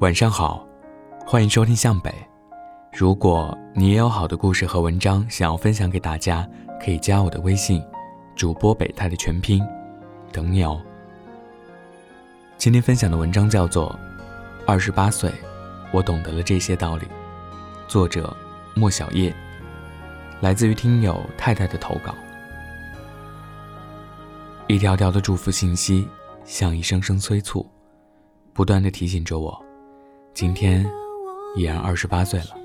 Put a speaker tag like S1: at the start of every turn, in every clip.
S1: 晚上好，欢迎收听向北。如果你也有好的故事和文章想要分享给大家，可以加我的微信，主播北泰的全拼，等你哦。今天分享的文章叫做《二十八岁，我懂得了这些道理》，作者莫小叶，来自于听友太太的投稿。一条条的祝福信息，像一声声催促，不断的提醒着我，今天已然二十八岁了。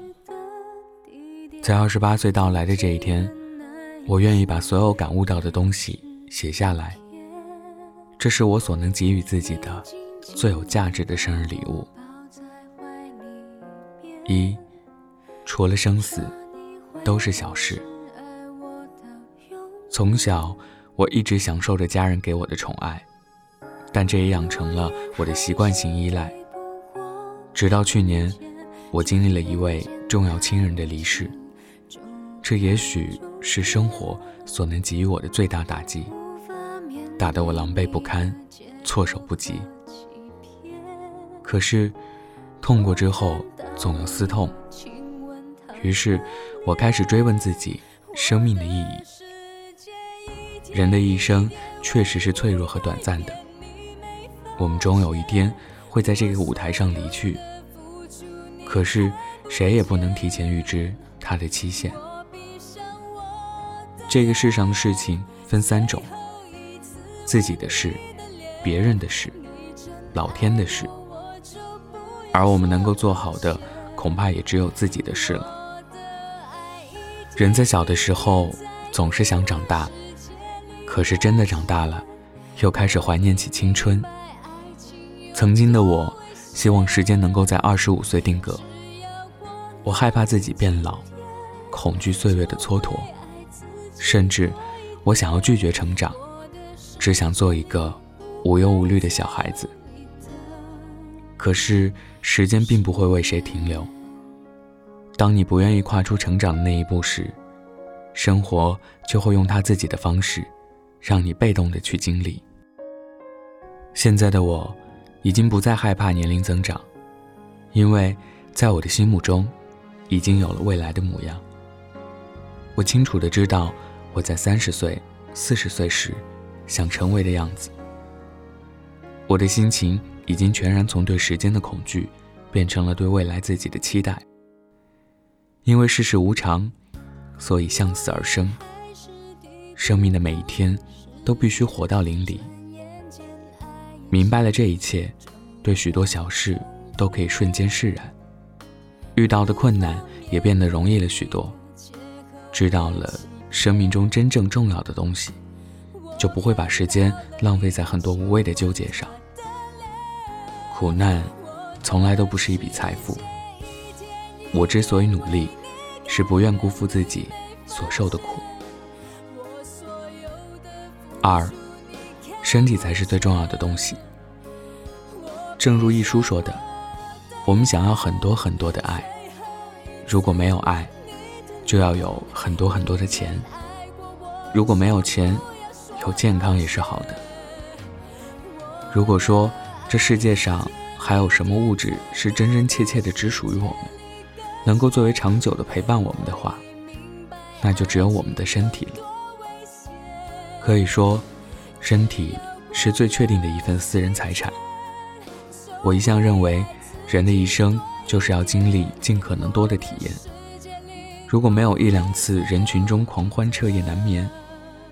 S1: 在二十八岁到来的这一天，我愿意把所有感悟到的东西写下来，这是我所能给予自己的最有价值的生日礼物。一，除了生死，都是小事。从小。我一直享受着家人给我的宠爱，但这也养成了我的习惯性依赖。直到去年，我经历了一位重要亲人的离世，这也许是生活所能给予我的最大打击，打得我狼狈不堪，措手不及。可是，痛过之后总有思痛，于是我开始追问自己生命的意义。人的一生确实是脆弱和短暂的，我们终有一天会在这个舞台上离去。可是谁也不能提前预知它的期限。这个世上的事情分三种：自己的事、别人的事、老天的事。而我们能够做好的，恐怕也只有自己的事了。人在小的时候总是想长大。可是真的长大了，又开始怀念起青春。曾经的我，希望时间能够在二十五岁定格。我害怕自己变老，恐惧岁月的蹉跎，甚至我想要拒绝成长，只想做一个无忧无虑的小孩子。可是时间并不会为谁停留。当你不愿意跨出成长的那一步时，生活就会用他自己的方式。让你被动的去经历。现在的我，已经不再害怕年龄增长，因为在我的心目中，已经有了未来的模样。我清楚的知道我在三十岁、四十岁时想成为的样子。我的心情已经全然从对时间的恐惧，变成了对未来自己的期待。因为世事无常，所以向死而生。生命的每一天，都必须活到淋漓。明白了这一切，对许多小事都可以瞬间释然，遇到的困难也变得容易了许多。知道了生命中真正重要的东西，就不会把时间浪费在很多无谓的纠结上。苦难，从来都不是一笔财富。我之所以努力，是不愿辜负自己所受的苦。二，身体才是最重要的东西。正如一书说的，我们想要很多很多的爱，如果没有爱，就要有很多很多的钱；如果没有钱，有健康也是好的。如果说这世界上还有什么物质是真真切切的只属于我们，能够作为长久的陪伴我们的话，那就只有我们的身体了。可以说，身体是最确定的一份私人财产。我一向认为，人的一生就是要经历尽可能多的体验。如果没有一两次人群中狂欢彻夜难眠，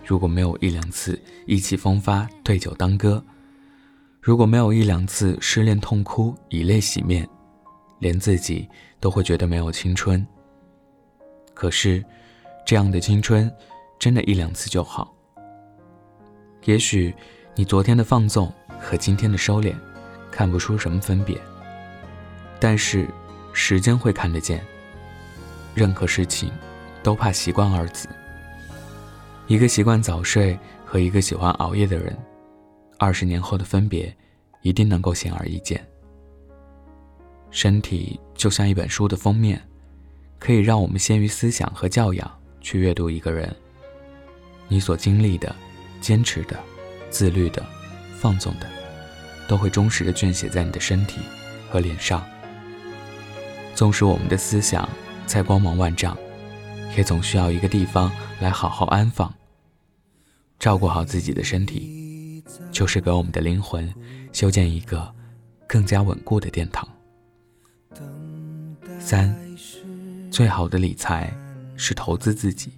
S1: 如果没有一两次意气风发对酒当歌，如果没有一两次失恋痛哭以泪洗面，连自己都会觉得没有青春。可是，这样的青春，真的一两次就好。也许你昨天的放纵和今天的收敛，看不出什么分别。但是时间会看得见。任何事情，都怕习惯二字。一个习惯早睡和一个喜欢熬夜的人，二十年后的分别，一定能够显而易见。身体就像一本书的封面，可以让我们先于思想和教养去阅读一个人。你所经历的。坚持的、自律的、放纵的，都会忠实的撰写在你的身体和脸上。纵使我们的思想再光芒万丈，也总需要一个地方来好好安放。照顾好自己的身体，就是给我们的灵魂修建一个更加稳固的殿堂。三，最好的理财是投资自己。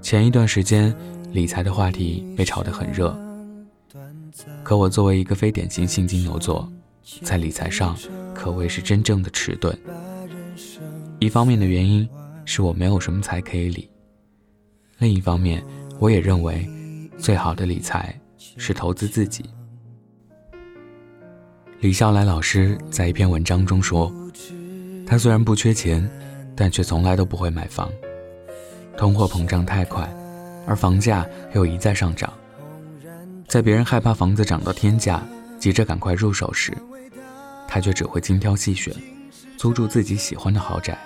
S1: 前一段时间，理财的话题被炒得很热，可我作为一个非典型性金牛座，在理财上可谓是真正的迟钝。一方面的原因是我没有什么财可以理，另一方面。我也认为，最好的理财是投资自己。李笑来老师在一篇文章中说，他虽然不缺钱，但却从来都不会买房。通货膨胀太快，而房价又一再上涨，在别人害怕房子涨到天价，急着赶快入手时，他却只会精挑细选，租住自己喜欢的豪宅。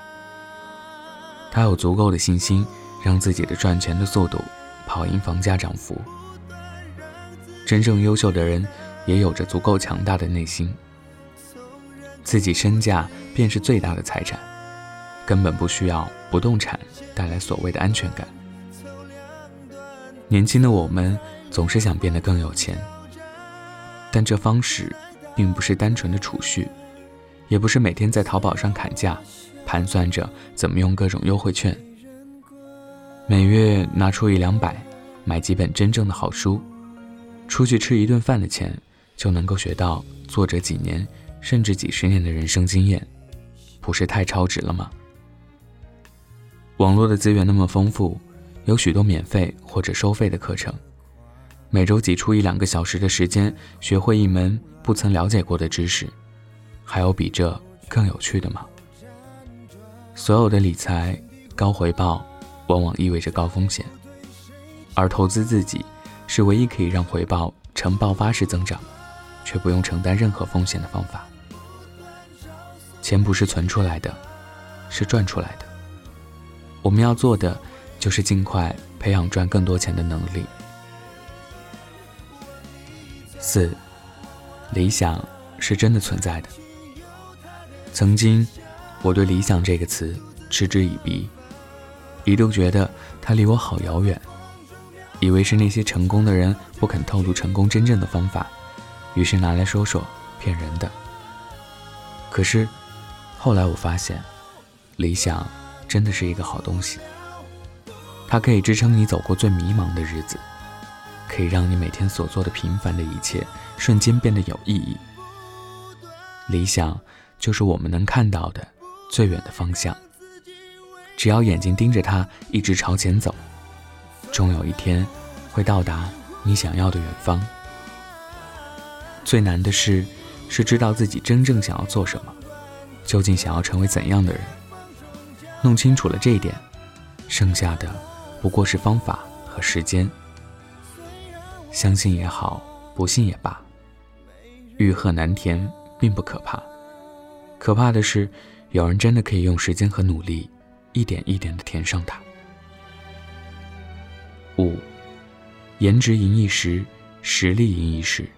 S1: 他有足够的信心，让自己的赚钱的速度。跑赢房价涨幅。真正优秀的人也有着足够强大的内心。自己身价便是最大的财产，根本不需要不动产带来所谓的安全感。年轻的我们总是想变得更有钱，但这方式并不是单纯的储蓄，也不是每天在淘宝上砍价，盘算着怎么用各种优惠券。每月拿出一两百，买几本真正的好书，出去吃一顿饭的钱，就能够学到作者几年甚至几十年的人生经验，不是太超值了吗？网络的资源那么丰富，有许多免费或者收费的课程，每周挤出一两个小时的时间，学会一门不曾了解过的知识，还有比这更有趣的吗？所有的理财高回报。往往意味着高风险，而投资自己是唯一可以让回报呈爆发式增长，却不用承担任何风险的方法。钱不是存出来的，是赚出来的。我们要做的就是尽快培养赚更多钱的能力。四，理想是真的存在的。曾经，我对“理想”这个词嗤之以鼻。一度觉得它离我好遥远，以为是那些成功的人不肯透露成功真正的方法，于是拿来说说，骗人的。可是，后来我发现，理想真的是一个好东西，它可以支撑你走过最迷茫的日子，可以让你每天所做的平凡的一切瞬间变得有意义。理想就是我们能看到的最远的方向。只要眼睛盯着它，一直朝前走，终有一天会到达你想要的远方。最难的事是知道自己真正想要做什么，究竟想要成为怎样的人。弄清楚了这一点，剩下的不过是方法和时间。相信也好，不信也罢，欲壑难填并不可怕，可怕的是有人真的可以用时间和努力。一点一点的填上它。五，颜值赢一时，实力赢一时。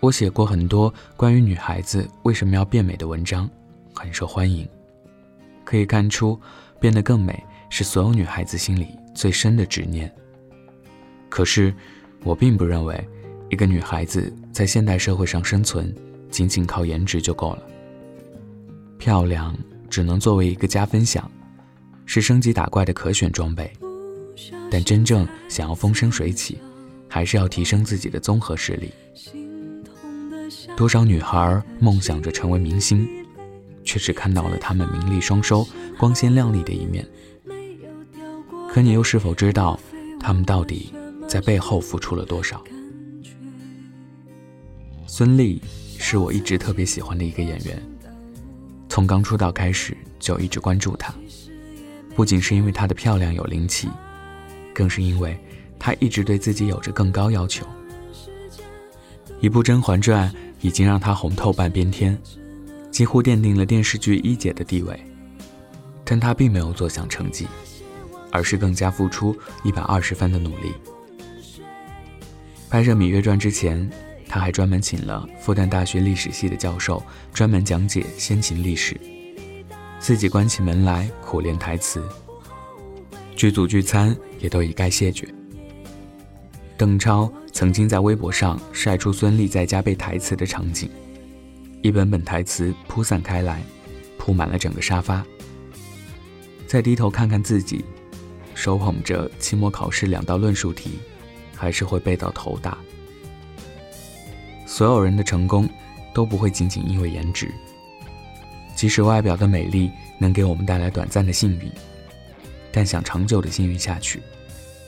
S1: 我写过很多关于女孩子为什么要变美的文章，很受欢迎。可以看出，变得更美是所有女孩子心里最深的执念。可是，我并不认为，一个女孩子在现代社会上生存，仅仅靠颜值就够了。漂亮。只能作为一个加分项，是升级打怪的可选装备。但真正想要风生水起，还是要提升自己的综合实力。多少女孩梦想着成为明星，却只看到了她们名利双收、光鲜亮丽的一面。可你又是否知道，他们到底在背后付出了多少？孙俪是我一直特别喜欢的一个演员。从刚出道开始就一直关注她，不仅是因为她的漂亮有灵气，更是因为她一直对自己有着更高要求。一部《甄嬛传》已经让她红透半边天，几乎奠定了电视剧一姐的地位。但她并没有坐享成绩，而是更加付出一百二十分的努力。拍摄《芈月传》之前，他还专门请了复旦大学历史系的教授，专门讲解先秦历史，自己关起门来苦练台词。剧组聚餐也都一概谢绝。邓超曾经在微博上晒出孙俪在家背台词的场景，一本本台词铺散开来，铺满了整个沙发。再低头看看自己，手捧着期末考试两道论述题。还是会背到头大。所有人的成功都不会仅仅因为颜值，即使外表的美丽能给我们带来短暂的幸运，但想长久的幸运下去，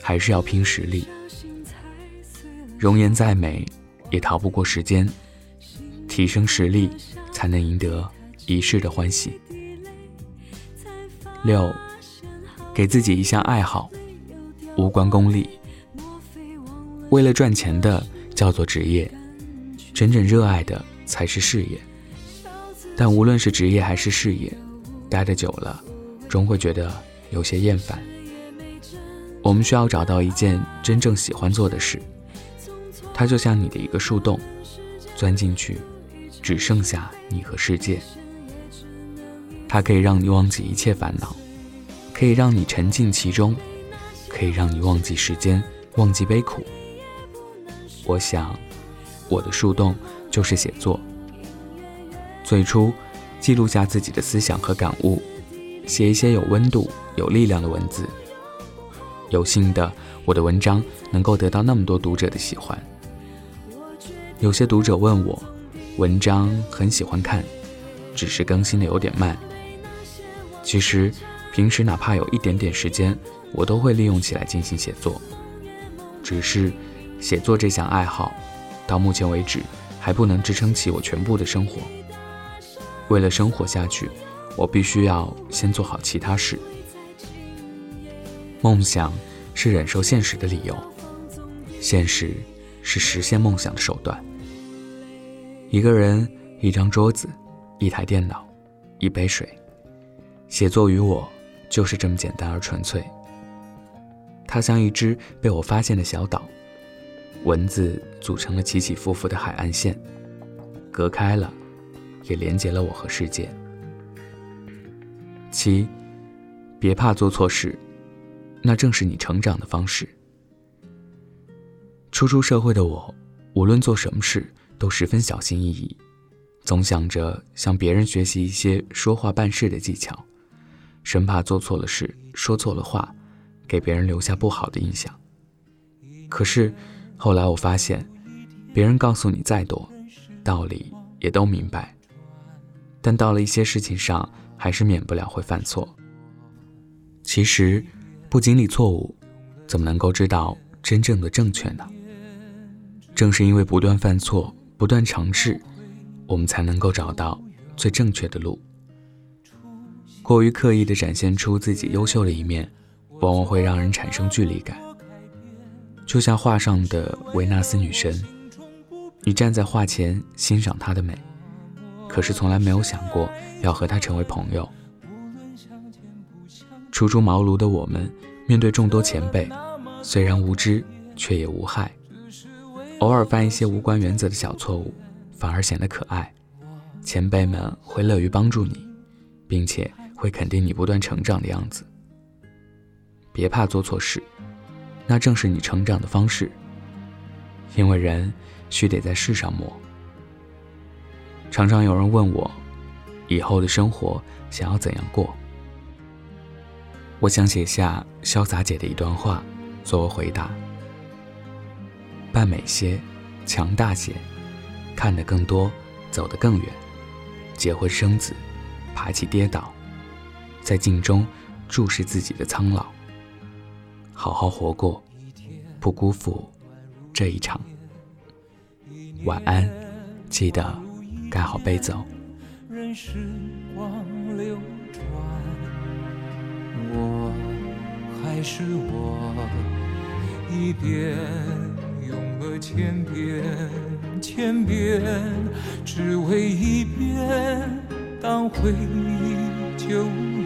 S1: 还是要拼实力。容颜再美，也逃不过时间。提升实力，才能赢得一世的欢喜。六，给自己一项爱好，无关功利。为了赚钱的叫做职业，真正热爱的才是事业。但无论是职业还是事业，待得久了，终会觉得有些厌烦。我们需要找到一件真正喜欢做的事，它就像你的一个树洞，钻进去，只剩下你和世界。它可以让你忘记一切烦恼，可以让你沉浸其中，可以让你忘记时间，忘记悲苦。我想，我的树洞就是写作。最初，记录下自己的思想和感悟，写一些有温度、有力量的文字。有幸的，我的文章能够得到那么多读者的喜欢。有些读者问我，文章很喜欢看，只是更新的有点慢。其实，平时哪怕有一点点时间，我都会利用起来进行写作，只是。写作这项爱好，到目前为止还不能支撑起我全部的生活。为了生活下去，我必须要先做好其他事。梦想是忍受现实的理由，现实是实现梦想的手段。一个人，一张桌子，一台电脑，一杯水，写作于我就是这么简单而纯粹。它像一只被我发现的小岛。文字组成了起起伏伏的海岸线，隔开了，也连接了我和世界。七，别怕做错事，那正是你成长的方式。初出社会的我，无论做什么事都十分小心翼翼，总想着向别人学习一些说话办事的技巧，生怕做错了事、说错了话，给别人留下不好的印象。可是。后来我发现，别人告诉你再多，道理也都明白，但到了一些事情上，还是免不了会犯错。其实，不经历错误，怎么能够知道真正的正确呢？正是因为不断犯错、不断尝试，我们才能够找到最正确的路。过于刻意地展现出自己优秀的一面，往往会让人产生距离感。就像画上的维纳斯女神，你站在画前欣赏她的美，可是从来没有想过要和她成为朋友。初出茅庐的我们，面对众多前辈，虽然无知，却也无害。偶尔犯一些无关原则的小错误，反而显得可爱。前辈们会乐于帮助你，并且会肯定你不断成长的样子。别怕做错事。那正是你成长的方式，因为人须得在世上磨。常常有人问我，以后的生活想要怎样过？我想写下潇洒姐的一段话作为回答：扮美些，强大些，看得更多，走得更远，结婚生子，爬起跌倒，在镜中注视自己的苍老。好好活过，不辜负这一场。晚安，记得盖好被子哦。我还是我，一遍用了千遍，千遍只为一遍，当回忆久。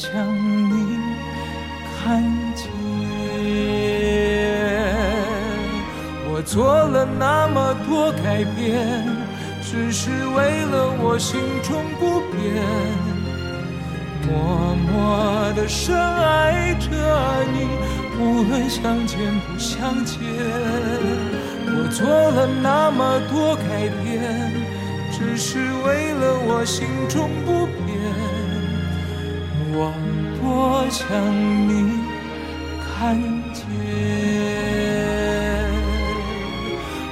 S2: 想你看见。我做了那么多改变，只是为了我心中不变，默默的深爱着你，无论相见不相见。我做了那么多改变，只是为了我心中不变，我多想你看见。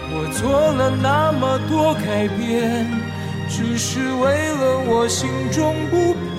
S2: 我做了那么多改变，只是为了我心中不变。